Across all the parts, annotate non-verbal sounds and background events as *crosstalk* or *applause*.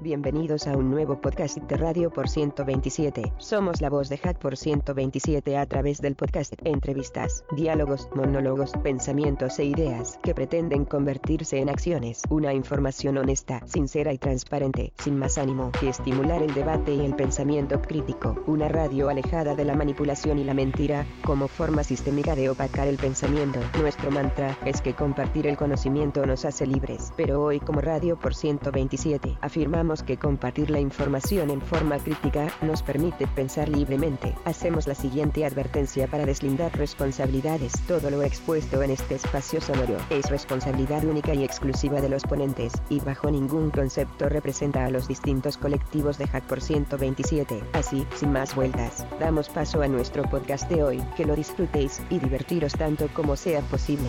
Bienvenidos a un nuevo podcast de Radio por 127. Somos la voz de Hack por 127 a través del podcast. Entrevistas, diálogos, monólogos, pensamientos e ideas que pretenden convertirse en acciones. Una información honesta, sincera y transparente, sin más ánimo que estimular el debate y el pensamiento crítico. Una radio alejada de la manipulación y la mentira, como forma sistémica de opacar el pensamiento. Nuestro mantra es que compartir el conocimiento nos hace libres. Pero hoy como Radio por 127 afirmamos que compartir la información en forma crítica nos permite pensar libremente. Hacemos la siguiente advertencia para deslindar responsabilidades. Todo lo expuesto en este espacio sonoro es responsabilidad única y exclusiva de los ponentes, y bajo ningún concepto representa a los distintos colectivos de Hack por 127. Así, sin más vueltas, damos paso a nuestro podcast de hoy. Que lo disfrutéis y divertiros tanto como sea posible.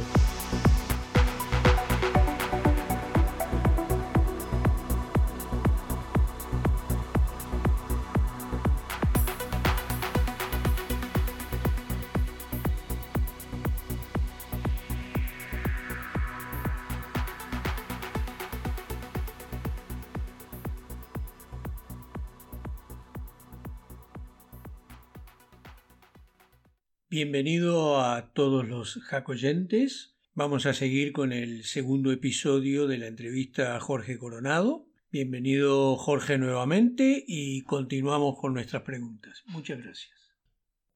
Bienvenido a todos los jacoyentes. Vamos a seguir con el segundo episodio de la entrevista a Jorge Coronado. Bienvenido Jorge nuevamente y continuamos con nuestras preguntas. Muchas gracias.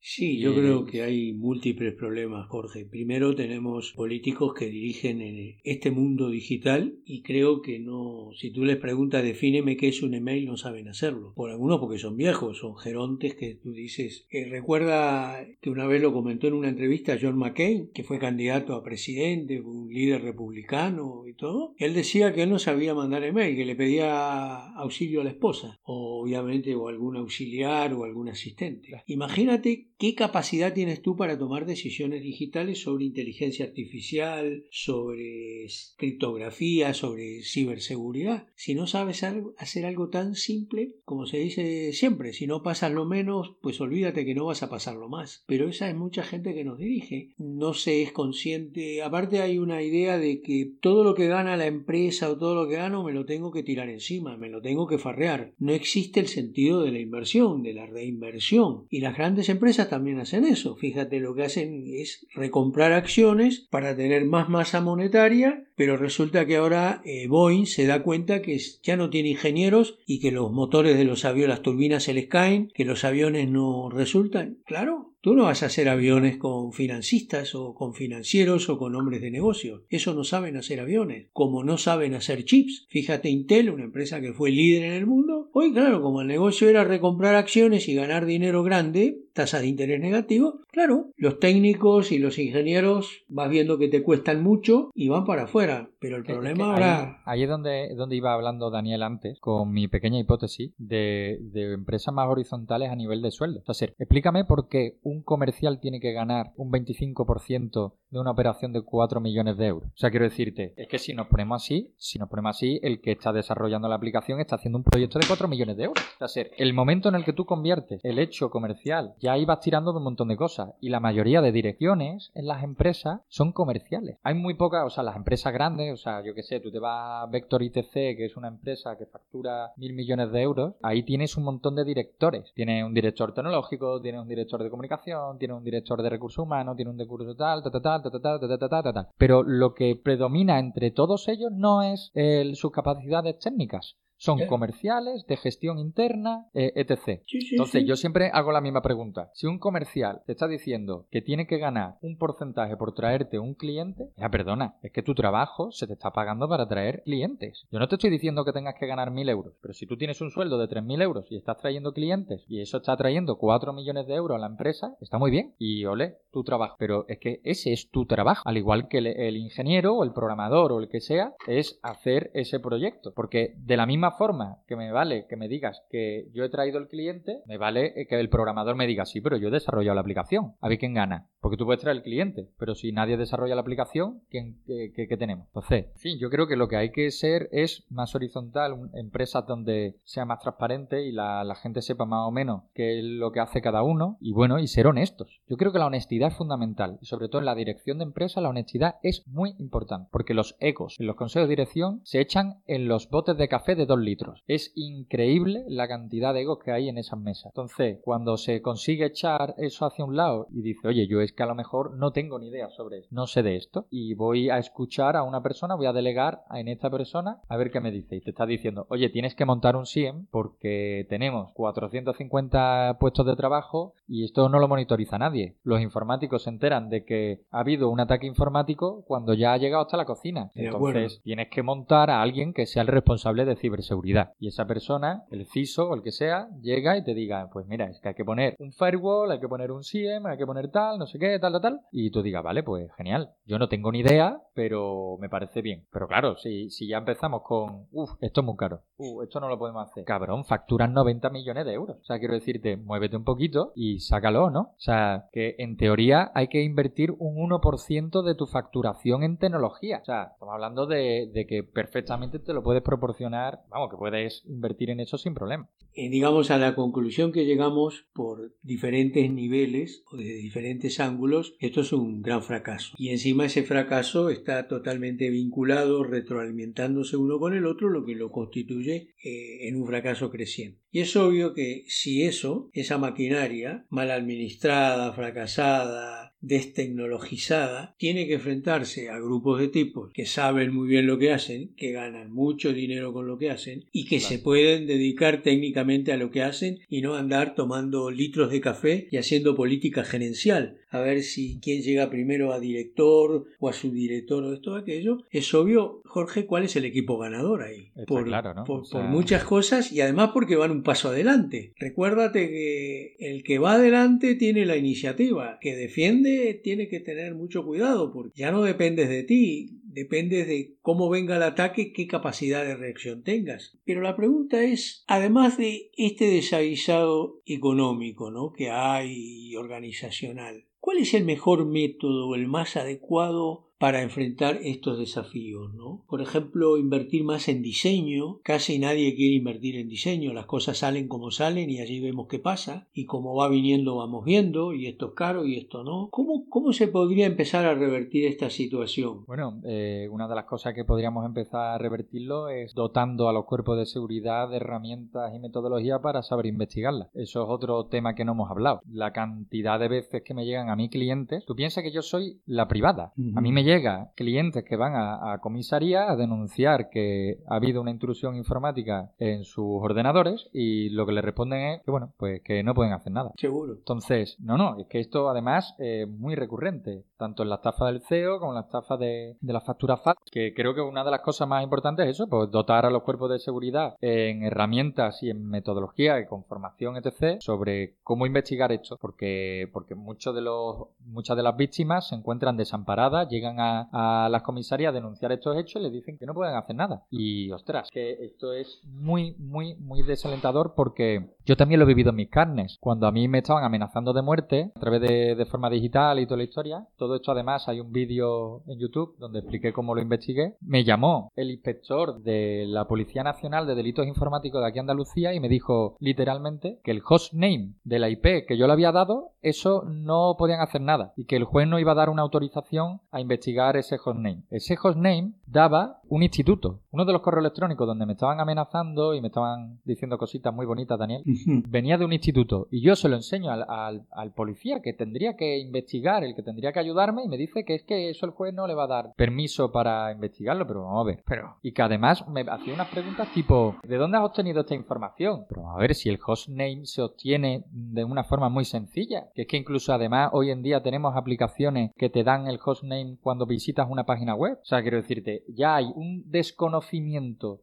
Sí, yo creo que hay múltiples problemas, Jorge. Primero tenemos políticos que dirigen en este mundo digital y creo que no, si tú les preguntas defíneme qué es un email, no saben hacerlo. Por algunos porque son viejos, son gerontes que tú dices. Eh, recuerda que una vez lo comentó en una entrevista John McCain, que fue candidato a presidente, un líder republicano y todo. Él decía que él no sabía mandar email, que le pedía auxilio a la esposa, o obviamente o algún auxiliar o algún asistente. Imagínate ¿Qué capacidad tienes tú para tomar decisiones digitales sobre inteligencia artificial, sobre criptografía, sobre ciberseguridad? Si no sabes hacer algo tan simple, como se dice siempre, si no pasas lo menos, pues olvídate que no vas a pasar lo más. Pero esa es mucha gente que nos dirige. No se es consciente. Aparte hay una idea de que todo lo que gana la empresa o todo lo que gano me lo tengo que tirar encima, me lo tengo que farrear. No existe el sentido de la inversión, de la reinversión. Y las grandes empresas también hacen eso. Fíjate, lo que hacen es recomprar acciones para tener más masa monetaria, pero resulta que ahora eh, Boeing se da cuenta que ya no tiene ingenieros y que los motores de los aviones, las turbinas se les caen, que los aviones no resultan. Claro, Tú no vas a hacer aviones con financistas o con financieros o con hombres de negocio. Eso no saben hacer aviones. Como no saben hacer chips. Fíjate Intel, una empresa que fue líder en el mundo. Hoy, claro, como el negocio era recomprar acciones y ganar dinero grande, tasas de interés negativo, claro, los técnicos y los ingenieros vas viendo que te cuestan mucho y van para afuera. Pero el problema ahora... Ahí, es donde, donde iba hablando Daniel antes, con mi pequeña hipótesis de, de empresas más horizontales a nivel de sueldo. Entonces, explícame por qué un comercial tiene que ganar un 25% de una operación de 4 millones de euros. O sea, quiero decirte, es que si nos ponemos así, si nos ponemos así, el que está desarrollando la aplicación está haciendo un proyecto de 4 millones de euros. O sea, el momento en el que tú conviertes el hecho comercial, ya ibas tirando de un montón de cosas. Y la mayoría de direcciones en las empresas son comerciales. Hay muy pocas, o sea, las empresas grandes, o sea, yo qué sé, tú te vas a Vector ITC, que es una empresa que factura mil millones de euros, ahí tienes un montón de directores. Tienes un director tecnológico, tienes un director de comunicación, tiene un director de recursos humanos, tiene un recurso tal, tal, tal, tal, tal, tal, tal, tal, tal. Pero lo que predomina entre todos ellos no es sus capacidades técnicas, son comerciales, de gestión interna, eh, etc. Entonces, yo siempre hago la misma pregunta. Si un comercial te está diciendo que tiene que ganar un porcentaje por traerte un cliente, ya perdona, es que tu trabajo se te está pagando para traer clientes. Yo no te estoy diciendo que tengas que ganar mil euros, pero si tú tienes un sueldo de 3.000 euros y estás trayendo clientes y eso está trayendo 4 millones de euros a la empresa, está muy bien. Y ole, tu trabajo. Pero es que ese es tu trabajo. Al igual que el ingeniero o el programador o el que sea, es hacer ese proyecto. Porque de la misma forma que me vale que me digas que yo he traído el cliente, me vale que el programador me diga, sí, pero yo he desarrollado la aplicación. A ver quién gana. Porque tú puedes traer el cliente, pero si nadie desarrolla la aplicación, ¿quién, qué, tenemos? Entonces, en yo creo que lo que hay que ser es más horizontal, empresas donde sea más transparente y la, la gente sepa más o menos qué es lo que hace cada uno y bueno, y ser honestos. Yo creo que la honestidad es fundamental y sobre todo en la dirección de empresa la honestidad es muy importante porque los ecos en los consejos de dirección se echan en los botes de café de litros. Es increíble la cantidad de egos que hay en esas mesas. Entonces, cuando se consigue echar eso hacia un lado y dice, oye, yo es que a lo mejor no tengo ni idea sobre eso, no sé de esto, y voy a escuchar a una persona, voy a delegar en esta persona a ver qué me dice. Y te está diciendo, oye, tienes que montar un SIEM porque tenemos 450 puestos de trabajo y esto no lo monitoriza nadie. Los informáticos se enteran de que ha habido un ataque informático cuando ya ha llegado hasta la cocina. Entonces, tienes que montar a alguien que sea el responsable de ciberseguridad. Y esa persona, el CISO o el que sea, llega y te diga, pues mira, es que hay que poner un firewall, hay que poner un SIEM, hay que poner tal, no sé qué, tal, tal, tal. Y tú digas, vale, pues genial. Yo no tengo ni idea, pero me parece bien. Pero claro, si, si ya empezamos con, uff, esto es muy caro, uff, esto no lo podemos hacer. Cabrón, facturan 90 millones de euros. O sea, quiero decirte, muévete un poquito y sácalo, ¿no? O sea, que en teoría hay que invertir un 1% de tu facturación en tecnología. O sea, estamos hablando de, de que perfectamente te lo puedes proporcionar, vamos, que puedes invertir en eso sin problema. Eh, digamos a la conclusión que llegamos por diferentes niveles o desde diferentes ángulos, esto es un gran fracaso. Y encima ese fracaso está totalmente vinculado, retroalimentándose uno con el otro, lo que lo constituye eh, en un fracaso creciente. Y es obvio que si eso, esa maquinaria mal administrada, fracasada, destecnologizada, tiene que enfrentarse a grupos de tipos que saben muy bien lo que hacen, que ganan mucho dinero con lo que hacen y que se pueden dedicar técnicamente a lo que hacen y no andar tomando litros de café y haciendo política gerencial, a ver si quién llega primero a director o a subdirector o esto o aquello. Es obvio, Jorge, cuál es el equipo ganador ahí. por, claro, ¿no? por, por muchas cosas y además porque van un paso adelante. Recuérdate que el que va adelante tiene la iniciativa, que defiende tiene que tener mucho cuidado porque ya no dependes de ti, dependes de cómo venga el ataque, qué capacidad de reacción tengas. Pero la pregunta es, además de este desaguisado económico ¿no? que hay organizacional, ¿cuál es el mejor método, el más adecuado para enfrentar estos desafíos, ¿no? Por ejemplo, invertir más en diseño. Casi nadie quiere invertir en diseño. Las cosas salen como salen y allí vemos qué pasa. Y como va viniendo vamos viendo y esto es caro y esto no. ¿Cómo, cómo se podría empezar a revertir esta situación? Bueno, eh, una de las cosas que podríamos empezar a revertirlo es dotando a los cuerpos de seguridad de herramientas y metodologías para saber investigarlas. Eso es otro tema que no hemos hablado. La cantidad de veces que me llegan a mí clientes. Tú piensas que yo soy la privada. A mí me llega clientes que van a, comisaría a denunciar que ha habido una intrusión informática en sus ordenadores y lo que le responden es que, bueno, pues que no pueden hacer nada. Seguro. Entonces, no, no, es que esto además es muy recurrente, tanto en la estafa del CEO como en la estafa de, de la factura FAT, que creo que una de las cosas más importantes es eso, pues dotar a los cuerpos de seguridad en herramientas y en metodología y con formación, etc., sobre cómo investigar esto, porque, porque muchos de los, muchas de las víctimas se encuentran desamparadas, llegan a las comisarías a denunciar estos hechos y les dicen que no pueden hacer nada. Y ostras, que esto es muy, muy, muy desalentador porque yo también lo he vivido en mis carnes. Cuando a mí me estaban amenazando de muerte a través de, de forma digital y toda la historia, todo esto además hay un vídeo en YouTube donde expliqué cómo lo investigué. Me llamó el inspector de la Policía Nacional de Delitos Informáticos de aquí Andalucía y me dijo literalmente que el hostname de la IP que yo le había dado, eso no podían hacer nada y que el juez no iba a dar una autorización a investigar ese hostname. Ese hostname daba un instituto. Uno de los correos electrónicos donde me estaban amenazando y me estaban diciendo cositas muy bonitas, Daniel, venía de un instituto. Y yo se lo enseño al, al, policía que tendría que investigar, el que tendría que ayudarme, y me dice que es que eso el juez no le va a dar permiso para investigarlo, pero vamos a ver. Pero, y que además me hacía unas preguntas tipo, ¿de dónde has obtenido esta información? Pero a ver si el hostname se obtiene de una forma muy sencilla. Que es que incluso además hoy en día tenemos aplicaciones que te dan el hostname cuando visitas una página web. O sea, quiero decirte, ya hay un desconocimiento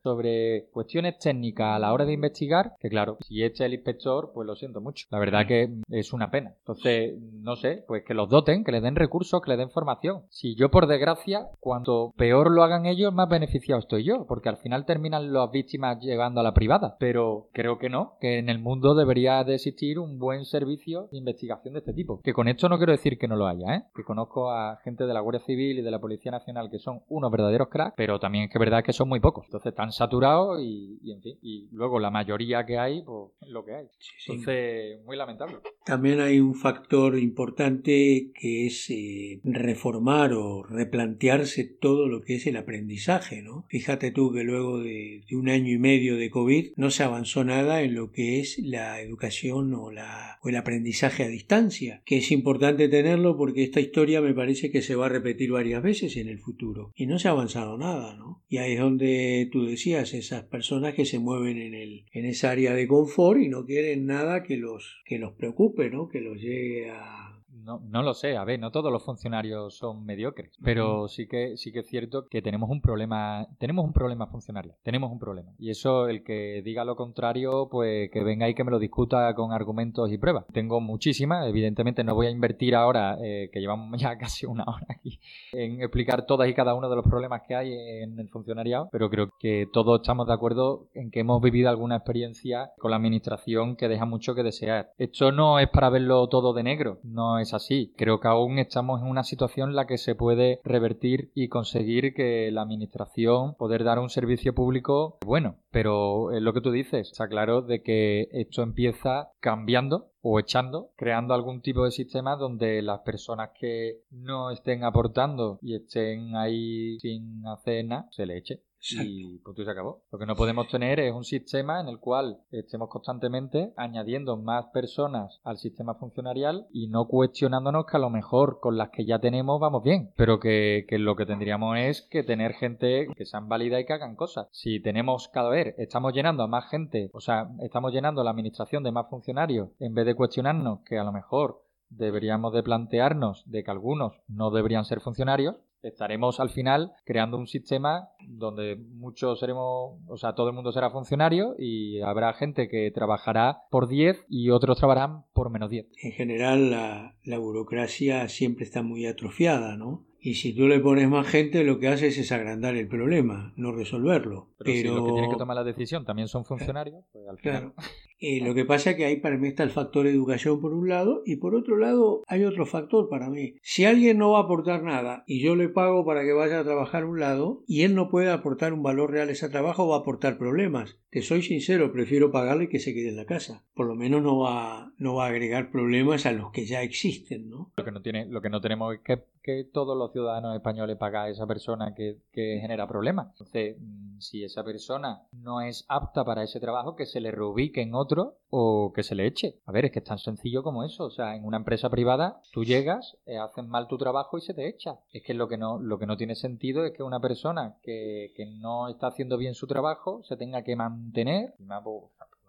sobre cuestiones técnicas a la hora de investigar, que claro, si este es el inspector, pues lo siento mucho. La verdad que es una pena. Entonces, no sé, pues que los doten, que les den recursos, que les den formación. Si yo, por desgracia, cuanto peor lo hagan ellos, más beneficiado estoy yo, porque al final terminan las víctimas llegando a la privada. Pero creo que no, que en el mundo debería de existir un buen servicio de investigación de este tipo. Que con esto no quiero decir que no lo haya, ¿eh? Que conozco a gente de la Guardia Civil y de la Policía Nacional que son unos verdaderos cracks, pero también es que es verdad que son muy pocos. Entonces están saturados y, en fin. Y luego la mayoría que hay, pues lo que hay. Entonces, muy lamentable. También hay un factor importante que es eh, reformar o replantearse todo lo que es el aprendizaje, ¿no? Fíjate tú que luego de, un año y medio de COVID no se avanzó nada en lo que es la educación o, la, o el aprendizaje a distancia, que es importante tenerlo porque esta historia me parece que se va a repetir varias veces en el futuro y no se ha avanzado nada, ¿no? Y ahí es donde tú decías, esas personas que se mueven en, el, en esa área de confort y no quieren nada que los, que los preocupe, ¿no? Que los llegue a no, no lo sé, a ver, no todos los funcionarios son mediocres, pero sí que sí que es cierto que tenemos un problema, tenemos un problema funcionario, tenemos un problema. Y eso el que diga lo contrario, pues que venga y que me lo discuta con argumentos y pruebas. Tengo muchísimas, evidentemente no voy a invertir ahora, eh, que llevamos *laughs* ya casi una hora aquí, en explicar todas y cada uno de los problemas que hay en el funcionariado, pero creo que todos estamos de acuerdo en que hemos vivido alguna experiencia con la administración que deja mucho que desear. Esto no es para verlo todo de negro, no es así. Creo que aún estamos en una situación en la que se puede revertir y conseguir que la administración poder dar un servicio público bueno. Pero es lo que tú dices, está claro de que esto empieza cambiando o echando, creando algún tipo de sistema donde las personas que no estén aportando y estén ahí sin hacer nada, se le eche y punto y se acabó. Lo que no podemos tener es un sistema en el cual estemos constantemente añadiendo más personas al sistema funcionarial y no cuestionándonos que a lo mejor con las que ya tenemos vamos bien, pero que, lo que tendríamos es que tener gente que sean válida y que hagan cosas. Si tenemos cada vez, estamos llenando a más gente, o sea, estamos llenando la administración de más funcionarios en vez de cuestionarnos que a lo mejor deberíamos de plantearnos de que algunos no deberían ser funcionarios, estaremos al final creando un sistema donde muchos seremos, o sea, todo el mundo será funcionario y habrá gente que trabajará por 10 y otros trabajarán por menos 10. En general la, la burocracia siempre está muy atrofiada, ¿no? Y si tú le pones más gente, lo que haces es agrandar el problema, no resolverlo. Pero, si los que tienen que tomar la decisión también son funcionarios, pues al final... Eh, lo que pasa es que ahí para mí está el factor educación por un lado y por otro lado hay otro factor para mí. Si alguien no va a aportar nada y yo le pago para que vaya a trabajar un lado y él no puede aportar un valor real a ese trabajo, va a aportar problemas. Te soy sincero, prefiero pagarle que se quede en la casa. Por lo menos no va, no va a agregar problemas a los que ya existen, ¿no? Lo que no, tiene, lo que no tenemos es que, que todos los ciudadanos españoles paguen a esa persona que, que genera problemas. Entonces, mm, si esa persona no es apta para ese trabajo, que se le reubique en otro o que se le eche. A ver, es que es tan sencillo como eso. O sea, en una empresa privada, tú llegas, eh, haces mal tu trabajo y se te echa. Es que lo que no, lo que no tiene sentido es que una persona que, que no está haciendo bien su trabajo se tenga que mantener.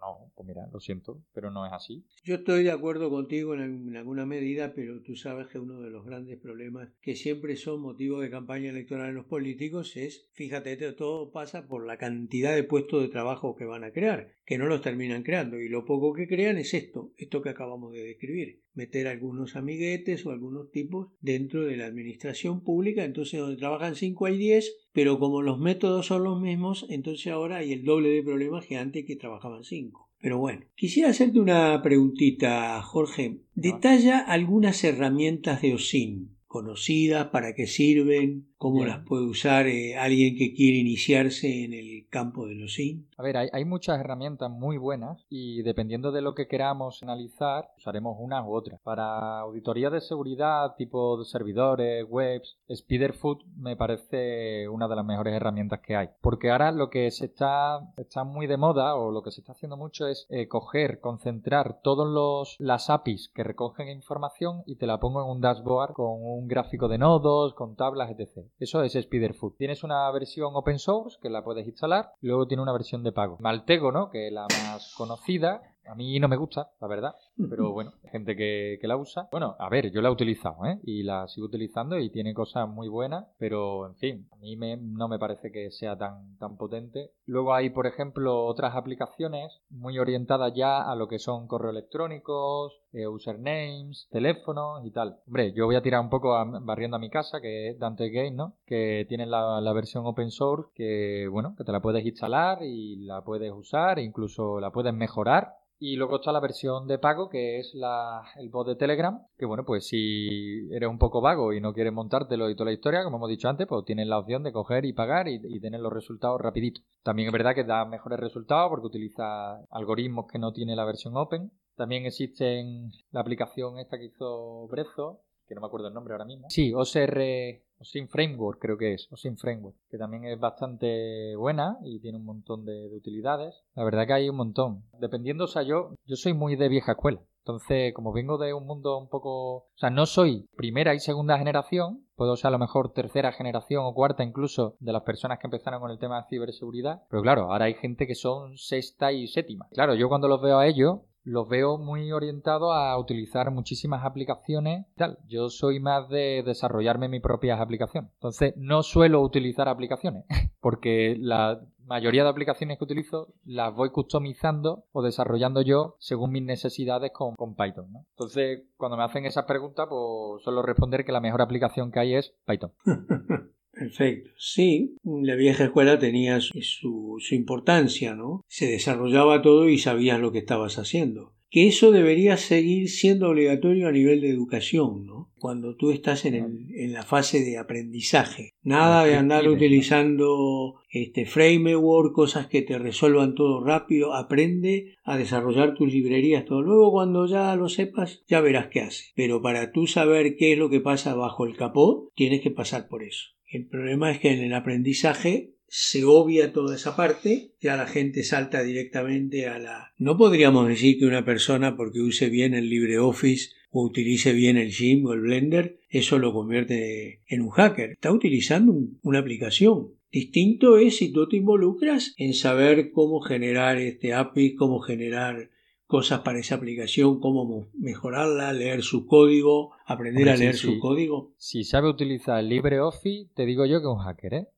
No, pues mira, lo siento, pero no es así. Yo estoy de acuerdo contigo en, alguna medida, pero tú sabes que uno de los grandes problemas que siempre son motivo de campaña electoral en los políticos es, fíjate, todo pasa por la cantidad de puestos de trabajo que van a crear, que no los terminan creando, y lo poco que crean es esto, esto que acabamos de describir meter algunos amiguetes o algunos tipos dentro de la administración pública, entonces donde trabajan 5 hay 10, pero como los métodos son los mismos, entonces ahora hay el doble de problemas que antes que trabajaban 5. Pero bueno, quisiera hacerte una preguntita, Jorge. Detalla algunas herramientas de OSIN conocidas, para qué sirven, cómo las puede usar eh, alguien que quiere iniciarse en el campo de los SIN? A ver, hay, muchas herramientas muy buenas y dependiendo de lo que queramos analizar, usaremos una u otra. Para auditoría de seguridad, tipo de servidores, webs, Spiderfoot me parece una de las mejores herramientas que hay. Porque ahora lo que se está, está muy de moda o lo que se está haciendo mucho es eh, coger, concentrar todas las APIs que recogen información y te la pongo en un dashboard con un gráfico de nodos, con tablas, etc. Eso es Spiderfoot. Tienes una versión open source que la puedes instalar, luego tiene una versión de pago. Maltego, ¿no? Que es la más conocida, a mí no me gusta, la verdad, pero *laughs* bueno, gente que, la usa. Bueno, a ver, yo la he utilizado, ¿eh? Y la sigo utilizando y tiene cosas muy buenas, pero en fin, a mí no me parece que sea tan, tan potente. Luego hay, por ejemplo, otras aplicaciones muy orientadas ya a lo que son correos electrónicos, eh, usernames, teléfonos y tal. Hombre, yo voy a tirar un poco barriendo a mi casa, que es Dante Game, ¿no? Que tiene la, la versión open source que, bueno, que te la puedes instalar y la puedes usar, e incluso la puedes mejorar Y luego está la versión de pago, que es la, el bot de Telegram, que bueno, pues si eres un poco vago y no quieres montártelo y toda la historia, como hemos dicho antes, pues tienes la opción de coger y pagar y, tener los resultados rapidito. También es verdad que da mejores resultados porque utiliza algoritmos que no tiene la versión open. También existe la aplicación esta que hizo Brezo, que no me acuerdo el nombre ahora mismo. Sí, OSR, OSIN Framework creo que es, OSIN Framework, que también es bastante buena y tiene un montón de, de, utilidades. La verdad que hay un montón. Dependiendo, o sea, yo, yo soy muy de vieja escuela. Entonces, como vengo de un mundo un poco... O sea, no soy primera y segunda generación, puedo ser a lo mejor tercera generación o cuarta incluso de las personas que empezaron con el tema de ciberseguridad, pero claro, ahora hay gente que son sexta y séptima. Claro, yo cuando los veo a ellos, los veo muy orientados a utilizar muchísimas aplicaciones tal. Yo soy más de desarrollarme mis propias aplicaciones. Entonces, no suelo utilizar aplicaciones *laughs* porque la mayoría de aplicaciones que utilizo las voy customizando o desarrollando yo según mis necesidades con, con Python. Entonces, cuando me hacen esas preguntas, pues suelo responder que la mejor aplicación que hay es Python. *laughs* Perfecto. Sí, la vieja escuela tenía su, su, importancia, ¿no? Se desarrollaba todo y sabías lo que estabas haciendo. Que eso debería seguir siendo obligatorio a nivel de educación, ¿no? Cuando tú estás en, el, en la fase de aprendizaje. Nada de andar utilizando este framework, cosas que te resuelvan todo rápido. Aprende a desarrollar tus librerías todo. Luego cuando ya lo sepas, ya verás qué hace. Pero para tú saber qué es lo que pasa bajo el capó, tienes que pasar por eso. El problema es que en el aprendizaje se obvia toda esa parte, ya la gente salta directamente a la... No podríamos decir que una persona porque use bien el LibreOffice o utilice bien el Gym o el Blender, eso lo convierte en un hacker. Está utilizando un, una aplicación. Distinto es si tú te involucras en saber cómo generar este API, cómo generar cosas para esa aplicación, cómo mejorarla, leer su código, aprender Hombre, a leer sí, su sí. código. Si sabe utilizar LibreOffice, te digo yo que es un hacker, ¿eh?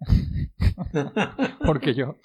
*laughs* Porque yo,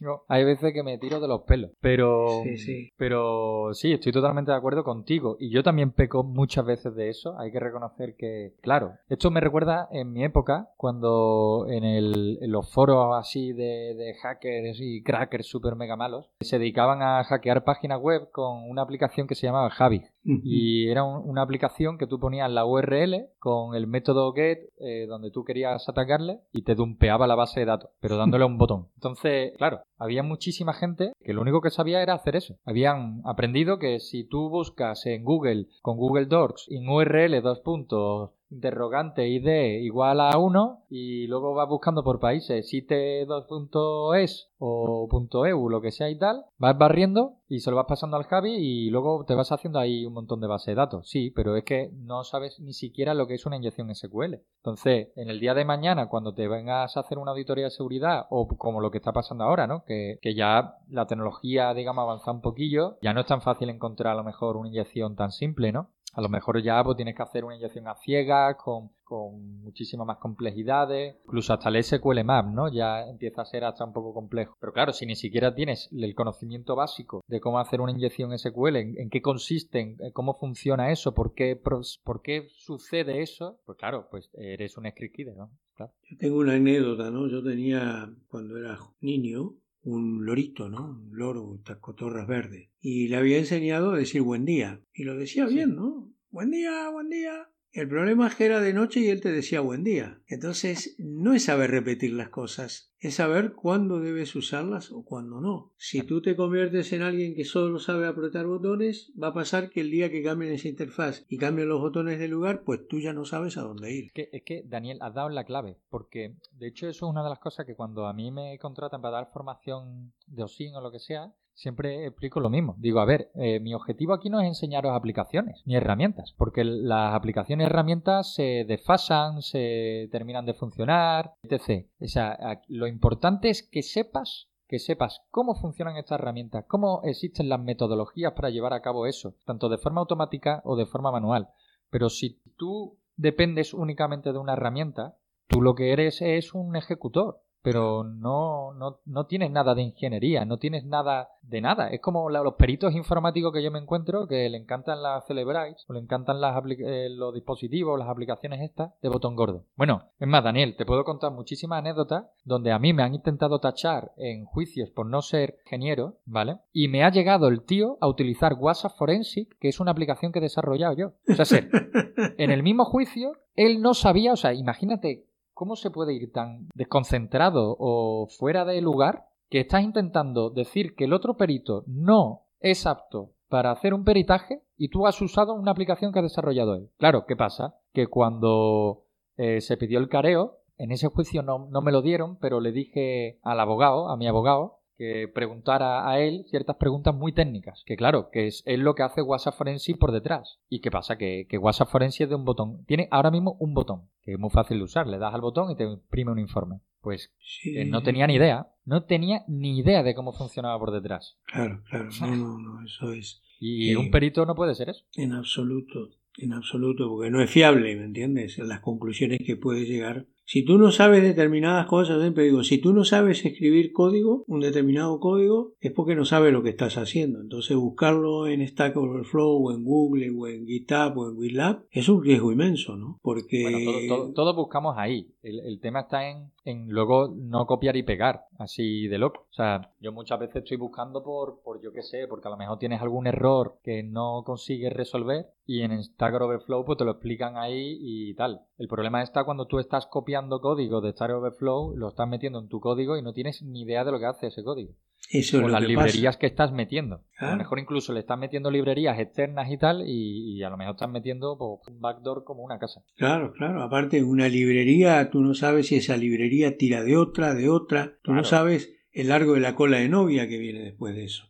yo, hay veces que me tiro de los pelos. Pero sí, sí. pero sí, estoy totalmente de acuerdo contigo. Y yo también peco muchas veces de eso. Hay que reconocer que, claro, esto me recuerda en mi época, cuando en, el, en los foros así de, de hackers y crackers super mega malos, se dedicaban a hackear páginas web con una aplicación que se llamaba Javi. Y era un, una aplicación que tú ponías la URL con el método get eh, donde tú querías atacarle y te dumpeaba la base de datos, pero dándole un botón. Entonces, claro, había muchísima gente que lo único que sabía era hacer eso. Habían aprendido que si tú buscas en Google con Google Docs en URL dos puntos interrogante ID igual a 1 y luego vas buscando por países site2.es o .eu, lo que sea y tal, vas barriendo y se lo vas pasando al Javi y luego te vas haciendo ahí un montón de base de datos. Sí, pero es que no sabes ni siquiera lo que es una inyección SQL. Entonces, en el día de mañana, cuando te vengas a hacer una auditoría de seguridad o como lo que está pasando ahora, ¿no? Que, que ya la tecnología, digamos, avanza un poquillo, ya no es tan fácil encontrar a lo mejor una inyección tan simple, ¿no? A lo mejor ya pues, tienes que hacer una inyección a ciegas con, con muchísimas más complejidades. Incluso hasta el SQL Map, ¿no? Ya empieza a ser hasta un poco complejo. Pero claro, si ni siquiera tienes el conocimiento básico de cómo hacer una inyección SQL, en, en qué consiste, cómo funciona eso, por qué, por qué sucede eso, pues claro, pues eres un script killer, ¿no? Claro. Yo tengo una anécdota, ¿no? Yo tenía, cuando era niño, un lorito, ¿no? Un loro, cotorras verdes. Y le había enseñado a decir buen día. Y lo decía bien, ¿no? Buen día, buen día. El problema es que era de noche y él te decía buen día. Entonces, no es saber repetir las cosas, es saber cuándo debes usarlas o cuándo no. Si tú te conviertes en alguien que solo sabe apretar botones, va a pasar que el día que cambien esa interfaz y cambien los botones de lugar, pues tú ya no sabes a dónde ir. Es que, Daniel, has dado la clave, porque de hecho eso es una de las cosas que cuando a mí me contratan para dar formación de OSIN o lo que sea, siempre explico lo mismo. Digo, a ver, eh, mi objetivo aquí no es enseñaros aplicaciones ni herramientas, porque las aplicaciones y herramientas se desfasan, se terminan de funcionar, etc. O sea, lo importante es que sepas que sepas cómo funcionan estas herramientas, cómo existen las metodologías para llevar a cabo eso, tanto de forma automática o de forma manual. Pero si tú dependes únicamente de una herramienta, tú lo que eres es un ejecutor. Pero no, no, no tienes nada de ingeniería, no tienes nada de nada. Es como los peritos informáticos que yo me encuentro que le encantan las Celebrites o le encantan las eh, los dispositivos, las aplicaciones estas de botón gordo. Bueno, es más, Daniel, te puedo contar muchísimas anécdotas donde a mí me han intentado tachar en juicios por no ser ingeniero, ¿vale? Y me ha llegado el tío a utilizar WhatsApp Forensic, que es una aplicación que he desarrollado yo. O sea, ser, *laughs* en el mismo juicio, él no sabía, o sea, imagínate cómo se puede ir tan desconcentrado o fuera de lugar que estás intentando decir que el otro perito no es apto para hacer un peritaje y tú has usado una aplicación que ha desarrollado él. Claro, ¿qué pasa? Que cuando eh, se pidió el careo, en ese juicio no, no me lo dieron, pero le dije al abogado, a mi abogado, que preguntara a él ciertas preguntas muy técnicas. Que claro, que es, lo que hace WhatsApp Forensic por detrás. ¿Y qué pasa? Que, que WhatsApp Forensic es de un botón. Tiene ahora mismo un botón, que es muy fácil de usar. Le das al botón y te imprime un informe. Pues eh, no tenía ni idea. No tenía ni idea de cómo funcionaba por detrás. Claro, claro. No, no, no, eso es. Y un perito no puede ser eso. En absoluto, en absoluto, porque no es fiable, ¿me entiendes? Las conclusiones que puede llegar si tú no sabes determinadas cosas, siempre digo, si tú no sabes escribir código, un determinado código, es porque no sabes lo que estás haciendo. Entonces buscarlo en Stack Overflow o en Google o en GitHub o en GitLab es un riesgo inmenso, ¿no? Porque... Bueno, todos buscamos ahí. El, tema está en, en, luego no copiar y pegar, así de loco. O sea, yo muchas veces estoy buscando por, por yo qué sé, porque a lo mejor tienes algún error que no consigues resolver y en Stack Overflow pues te lo explican ahí y tal. El problema está cuando tú estás copiando código de Stack Overflow, lo estás metiendo en tu código y no tienes ni idea de lo que hace ese código. Eso o las librerías que estás metiendo. A lo mejor incluso le estás metiendo librerías externas y tal, y, a lo mejor estás metiendo pues, un backdoor como una casa. Claro, claro. Aparte, una librería, tú no sabes si esa librería tira de otra, de otra. Tú no sabes el largo de la cola de novia que viene después de eso.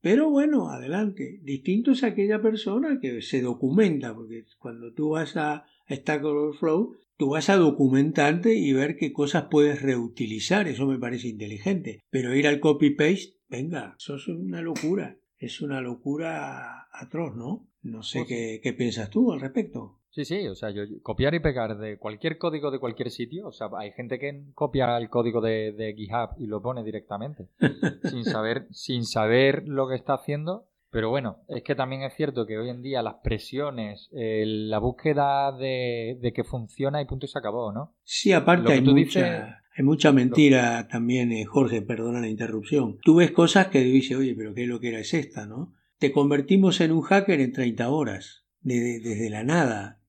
Pero bueno, adelante. Distinto es aquella persona que se documenta, porque cuando tú vas a Stack Overflow, tú vas a documentarte y ver qué cosas puedes reutilizar. Eso me parece inteligente. Pero ir al copy-paste, venga, eso es una locura. Es una locura atroz, ¿no? No sé qué, qué piensas tú al respecto. Sí, sí, o sea, yo copiar y pegar de cualquier código de cualquier sitio, o sea, hay gente que copia el código de, de GitHub y lo pone directamente, *laughs* sin saber, sin saber lo que está haciendo. Pero bueno, es que también es cierto que hoy en día las presiones, la búsqueda de, que funciona y punto y se acabó, ¿no? Sí, aparte hay mucha, hay mucha mentira también, eh, Jorge, perdona la interrupción. Tú ves cosas que dices, oye, pero ¿qué es lo que era es esta, no? Te convertimos en un hacker en 30 horas, desde la nada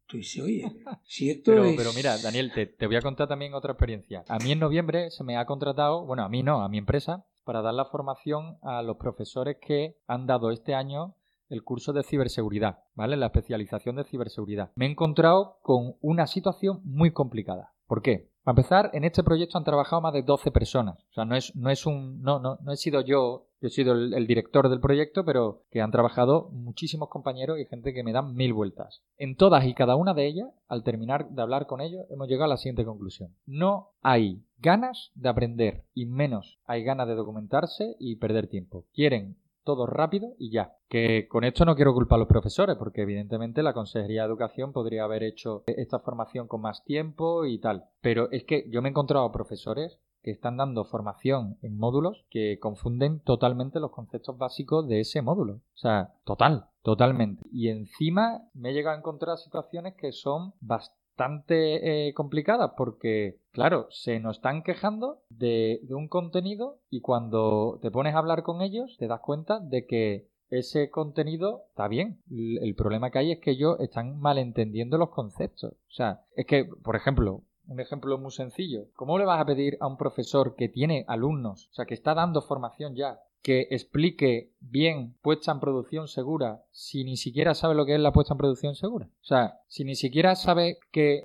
*laughs* pero, mira, Daniel, te, te voy a contar también otra experiencia. A mí en noviembre se me ha contratado, bueno, a mí no, a mi empresa, para dar la formación a los profesores que han dado este año el curso de ciberseguridad, ¿vale? La especialización de ciberseguridad. Me he encontrado con una situación muy complicada. ¿Por qué? Para empezar, en este proyecto han trabajado más de 12 personas. O sea, no es, no es un. No, no, no he sido yo, yo he sido el, director del proyecto, pero que han trabajado muchísimos compañeros y gente que me dan mil vueltas. En todas y cada una de ellas, al terminar de hablar con ellos, hemos llegado a la siguiente conclusión. No hay ganas de aprender y menos hay ganas de documentarse y perder tiempo. Quieren todo rápido y ya. Que con esto no quiero culpar a los profesores, porque evidentemente la Consejería de Educación podría haber hecho esta formación con más tiempo y tal. Pero es que yo me he encontrado profesores que están dando formación en módulos que confunden totalmente los conceptos básicos de ese módulo. O sea, total, totalmente. Y encima me he llegado a encontrar situaciones que son bastante bastante eh, complicadas porque, claro, se nos están quejando de, de un contenido y cuando te pones a hablar con ellos te das cuenta de que ese contenido está bien. El problema que hay es que ellos están malentendiendo los conceptos. O sea, es que, por ejemplo, un ejemplo muy sencillo. ¿Cómo le vas a pedir a un profesor que tiene alumnos, o sea, que está dando formación ya, que explique bien puesta en producción segura si ni siquiera sabe lo que es la puesta en producción segura? O sea, si ni siquiera sabe qué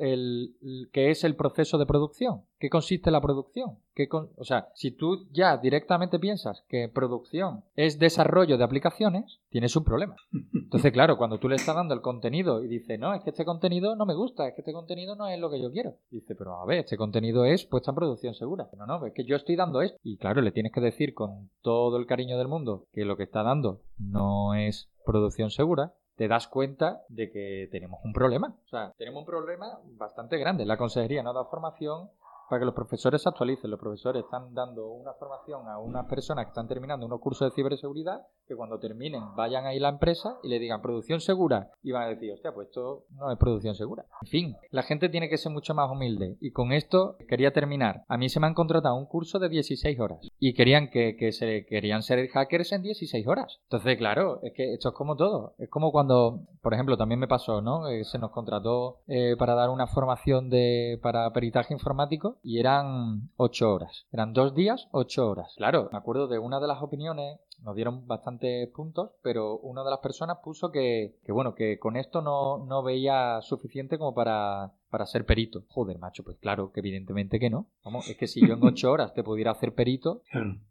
que es el proceso de producción, qué consiste la producción. ¿Qué o sea, si tú ya directamente piensas que producción es desarrollo de aplicaciones, tienes un problema. Entonces, claro, cuando tú le estás dando el contenido y dice, no, es que este contenido no me gusta, es que este contenido no es lo que yo quiero. Dice, pero a ver, este contenido es puesta en producción segura. No, no, es que yo estoy dando esto. Y claro, le tienes que decir con todo el cariño del mundo que lo que está dando no es producción segura, te das cuenta de que tenemos un problema. O sea, tenemos un problema bastante grande. La consejería no da formación, para que los profesores actualicen. Los profesores están dando una formación a unas personas que están terminando unos cursos de ciberseguridad que cuando terminen vayan a ir a la empresa y le digan producción segura y van a decir, hostia, pues esto no es producción segura. En fin, la gente tiene que ser mucho más humilde. Y con esto quería terminar. A mí se me han contratado un curso de 16 horas y querían que, que se querían ser hackers en 16 horas. Entonces, claro, es que esto es como todo. Es como cuando, por ejemplo, también me pasó, ¿no? Eh, se nos contrató eh, para dar una formación de para peritaje informático y eran 8 horas. Eran dos días, 8 horas. Claro, me acuerdo de una de las opiniones nos dieron bastantes puntos, pero una de las personas puso que, que bueno, que con esto no, no veía suficiente como para, para ser perito. Joder, macho, pues claro, que evidentemente que no. Vamos, es que si yo en *laughs* ocho horas te pudiera hacer perito,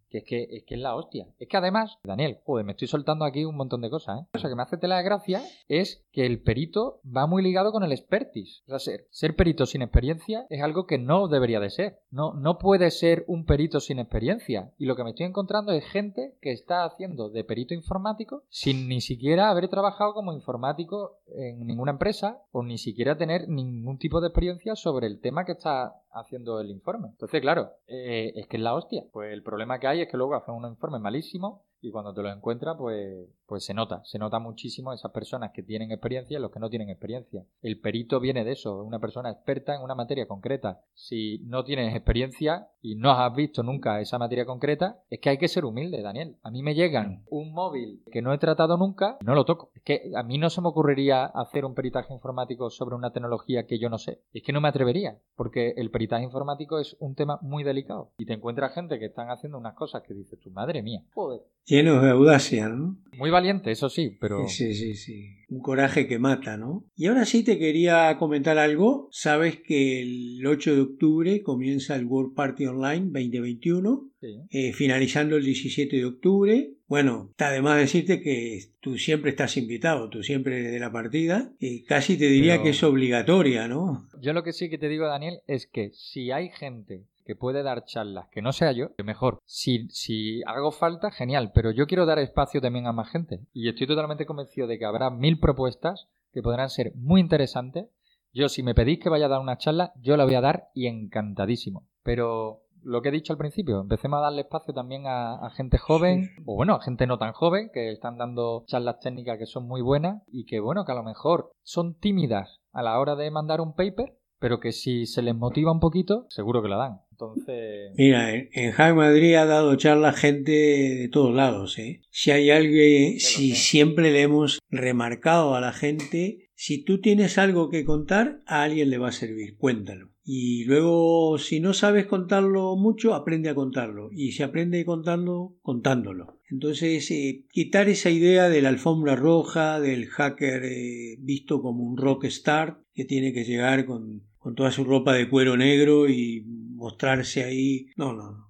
que es que, es que es la hostia. Es que además, Daniel, joder, me estoy soltando aquí un montón de cosas, ¿eh? Lo que me hace tela de gracia es que el perito va muy ligado con el expertise. O sea, ser, ser perito sin experiencia es algo que no debería de ser. No, no puede ser un perito sin experiencia. Y lo que me estoy encontrando es gente que está haciendo de perito informático sin ni siquiera haber trabajado como informático en ninguna empresa o ni siquiera tener ningún tipo de experiencia sobre el tema que está haciendo el informe. Entonces, claro, eh, es que es la hostia. Pues el problema que hay es que luego hacen un informe malísimo y cuando te lo encuentras, pues, pues se nota, se nota muchísimo esas personas que tienen experiencia y los que no tienen experiencia. El perito viene de eso, una persona experta en una materia concreta. Si no tienes experiencia y no has visto nunca esa materia concreta, es que hay que ser humilde, Daniel. A mí me llegan un móvil que no he tratado nunca, no lo toco. Es que a mí no se me ocurriría hacer un peritaje informático sobre una tecnología que yo no sé. Es que no me atrevería, porque el peritaje informático es un tema muy delicado. Y te encuentras gente que están haciendo unas cosas que dices, tu madre mía, joder llenos de audacia, ¿no? Muy valiente, eso sí, pero... Sí, sí, sí. Un coraje que mata, ¿no? Y ahora sí te quería comentar algo. Sabes que el 8 de octubre comienza el World Party Online 2021, eh, finalizando el 17 de octubre. Bueno, está de más decirte que tú siempre estás invitado, tú siempre eres de la partida. Y casi te diría que es obligatoria, ¿no? Yo lo que sí que te digo, Daniel, es que si hay gente que puede dar charlas, que no sea yo, mejor. Si, si hago falta, genial, pero yo quiero dar espacio también a más gente. Y estoy totalmente convencido de que habrá mil propuestas que podrán ser muy interesantes. Yo, si me pedís que vaya a dar una charla, yo la voy a dar y encantadísimo. Pero lo que he dicho al principio, empecemos a darle espacio también a, gente joven, o bueno, a gente no tan joven, que están dando charlas técnicas que son muy buenas y que, bueno, que a lo mejor son tímidas a la hora de mandar un paper, pero que si se les motiva un poquito, seguro que la dan. Entonces. Mira, en Hack Madrid ha dado charla gente de todos lados, ¿eh? Si hay alguien, si siempre le hemos remarcado a la gente, si tú tienes algo que contar, a alguien le va a servir, cuéntalo. Y luego, si no sabes contarlo mucho, aprende a contarlo. Y si aprende a contarlo, contándolo. Entonces, eh, quitar esa idea de la alfombra roja, del hacker eh, visto como un rockstar, que tiene que llegar con, con toda su ropa de cuero negro y mostrarse ahí. No, no,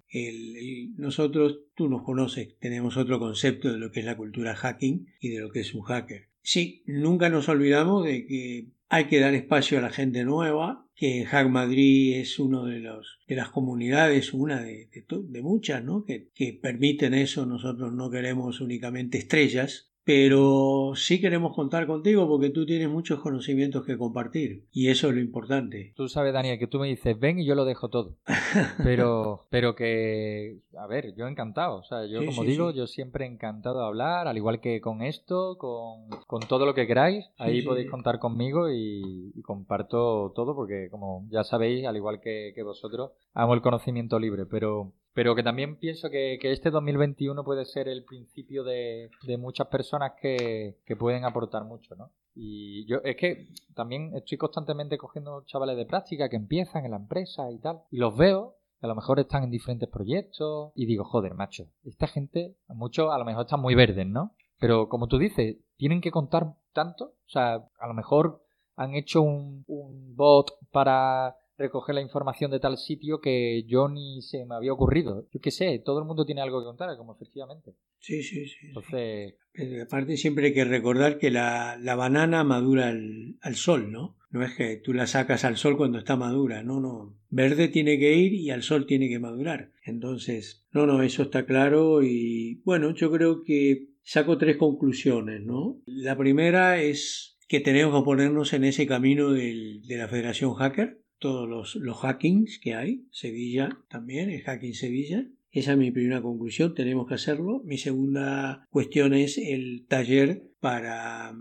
nosotros, tú nos conoces, tenemos otro concepto de lo que es la cultura hacking y de lo que es un hacker. Sí, nunca nos olvidamos de que hay que dar espacio a la gente nueva, que Hack Madrid es uno de los de las comunidades, una de, de, muchas, ¿no? Que, que permiten eso. Nosotros no queremos únicamente estrellas, pero sí queremos contar contigo porque tú tienes muchos conocimientos que compartir y eso es lo importante. Tú sabes, Daniel, que tú me dices, ven y yo lo dejo todo. *laughs* Pero, pero que, a ver, yo encantado. O sea, yo como digo, yo siempre encantado de hablar, al igual que con esto, con, con todo lo que queráis. Ahí podéis contar conmigo y, comparto todo porque, como ya sabéis, al igual que, que vosotros, amo el conocimiento libre, pero pero que también pienso que, este 2021 puede ser el principio de, muchas personas que, pueden aportar mucho, ¿no? Y yo es que también estoy constantemente cogiendo chavales de práctica que empiezan en la empresa y tal, y los veo, a lo mejor están en diferentes proyectos, y digo, joder, macho, esta gente, muchos a lo mejor están muy verdes, ¿no? Pero como tú dices, tienen que contar tanto, o sea, a lo mejor han hecho un, un bot para recoger la información de tal sitio que yo ni se me había ocurrido. Yo qué sé, todo el mundo tiene algo que contar, como efectivamente. Sí, sí, sí. Entonces... aparte siempre hay que recordar que la, la banana madura al, al, sol, ¿no? No es que tú la sacas al sol cuando está madura, no, no. Verde tiene que ir y al sol tiene que madurar. Entonces, no, no, eso está claro y bueno, yo creo que saco tres conclusiones, ¿no? La primera es que tenemos que ponernos en ese camino del, de la Federación Hacker, todos los, los hackings que hay. Sevilla también, el hacking Sevilla. Esa es mi primera conclusión, tenemos que hacerlo. Mi segunda cuestión es el taller para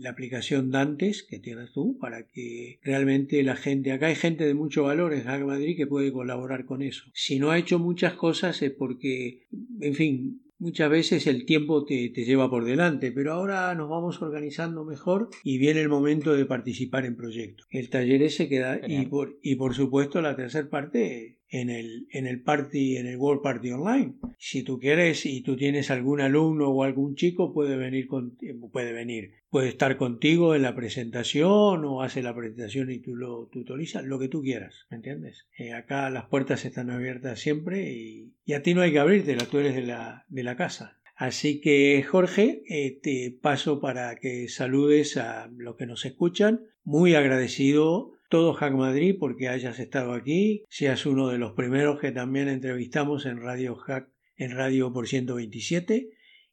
la aplicación Dantes que tienes tú, para que realmente la gente, acá hay gente de mucho valor en Hack Madrid que puede colaborar con eso. Si no ha hecho muchas cosas es porque, en fin, Muchas veces el tiempo te, te, lleva por delante, pero ahora nos vamos organizando mejor y viene el momento de participar en proyectos. El taller ese queda y por, y por supuesto la tercera parte en el, en el party, en el World Party Online. Si tú quieres y tú tienes algún alumno o algún chico, puede venir con, puede venir, puede estar contigo en la presentación o hace la presentación y tú lo tutorizas, lo que tú quieras, ¿me entiendes? Eh, acá las puertas están abiertas siempre y, a ti no hay que abrirte, tú eres de la, de la casa. Así que Jorge, eh, te paso para que saludes a los que nos escuchan. Muy agradecido todo Hack Madrid porque hayas estado aquí, seas uno de los primeros que también entrevistamos en Radio Hack, en Radio por 127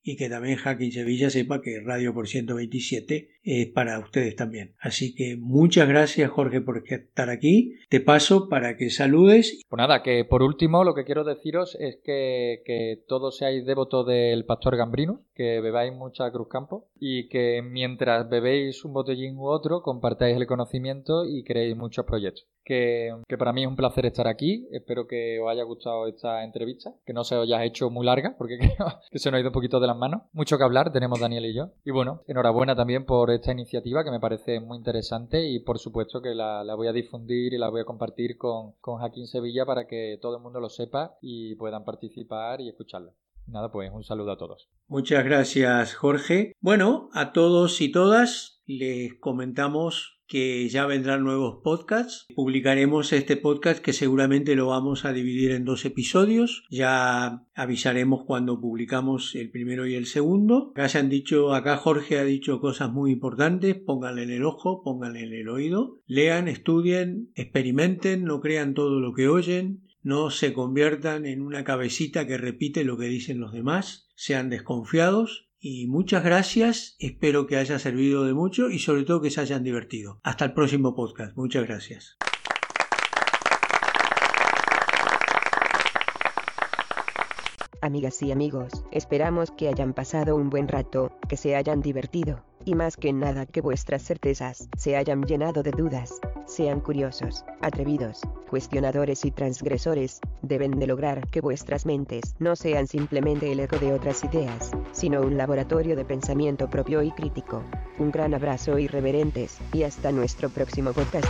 y que también Hacking Sevilla sepa que Radio por 127 es para ustedes también. Así que muchas gracias Jorge por estar aquí. Te paso para que saludes. Pues nada, que por último lo que quiero deciros es que, que todos seáis devotos del Pastor Gambrino, que bebáis mucha Cruz Campo y que mientras bebéis un botellín u otro compartáis el conocimiento y creéis muchos proyectos. Que, para mí es un placer estar aquí. Espero que os haya gustado esta entrevista, que no se os haya hecho muy larga porque *laughs* creo que se nos ha ido un poquito de la manos. Mucho que hablar tenemos Daniel y yo. Y bueno, enhorabuena también por esta iniciativa que me parece muy interesante y por supuesto que la, voy a difundir y la voy a compartir con, con Hacking Sevilla para que todo el mundo lo sepa y puedan participar y escucharlo. Nada, pues un saludo a todos. Muchas gracias, Jorge. Bueno, a todos y todas les comentamos que ya vendrán nuevos podcasts. Publicaremos este podcast que seguramente lo vamos a dividir en dos episodios. Ya avisaremos cuando publicamos el primero y el segundo. Acá se han dicho, acá Jorge ha dicho cosas muy importantes. Pónganle en el ojo, pónganle en el oído. Lean, estudien, experimenten, no crean todo lo que oyen. No se conviertan en una cabecita que repite lo que dicen los demás. Sean desconfiados y muchas gracias, espero que haya servido de mucho y sobre todo que se hayan divertido. Hasta el próximo podcast, muchas gracias. Amigas y amigos, esperamos que hayan pasado un buen rato, que se hayan divertido, y más que nada que vuestras certezas se hayan llenado de dudas. Sean curiosos, atrevidos, cuestionadores y transgresores, deben de lograr que vuestras mentes no sean simplemente el eco de otras ideas, sino un laboratorio de pensamiento propio y crítico. Un gran abrazo irreverentes, y hasta nuestro próximo podcast.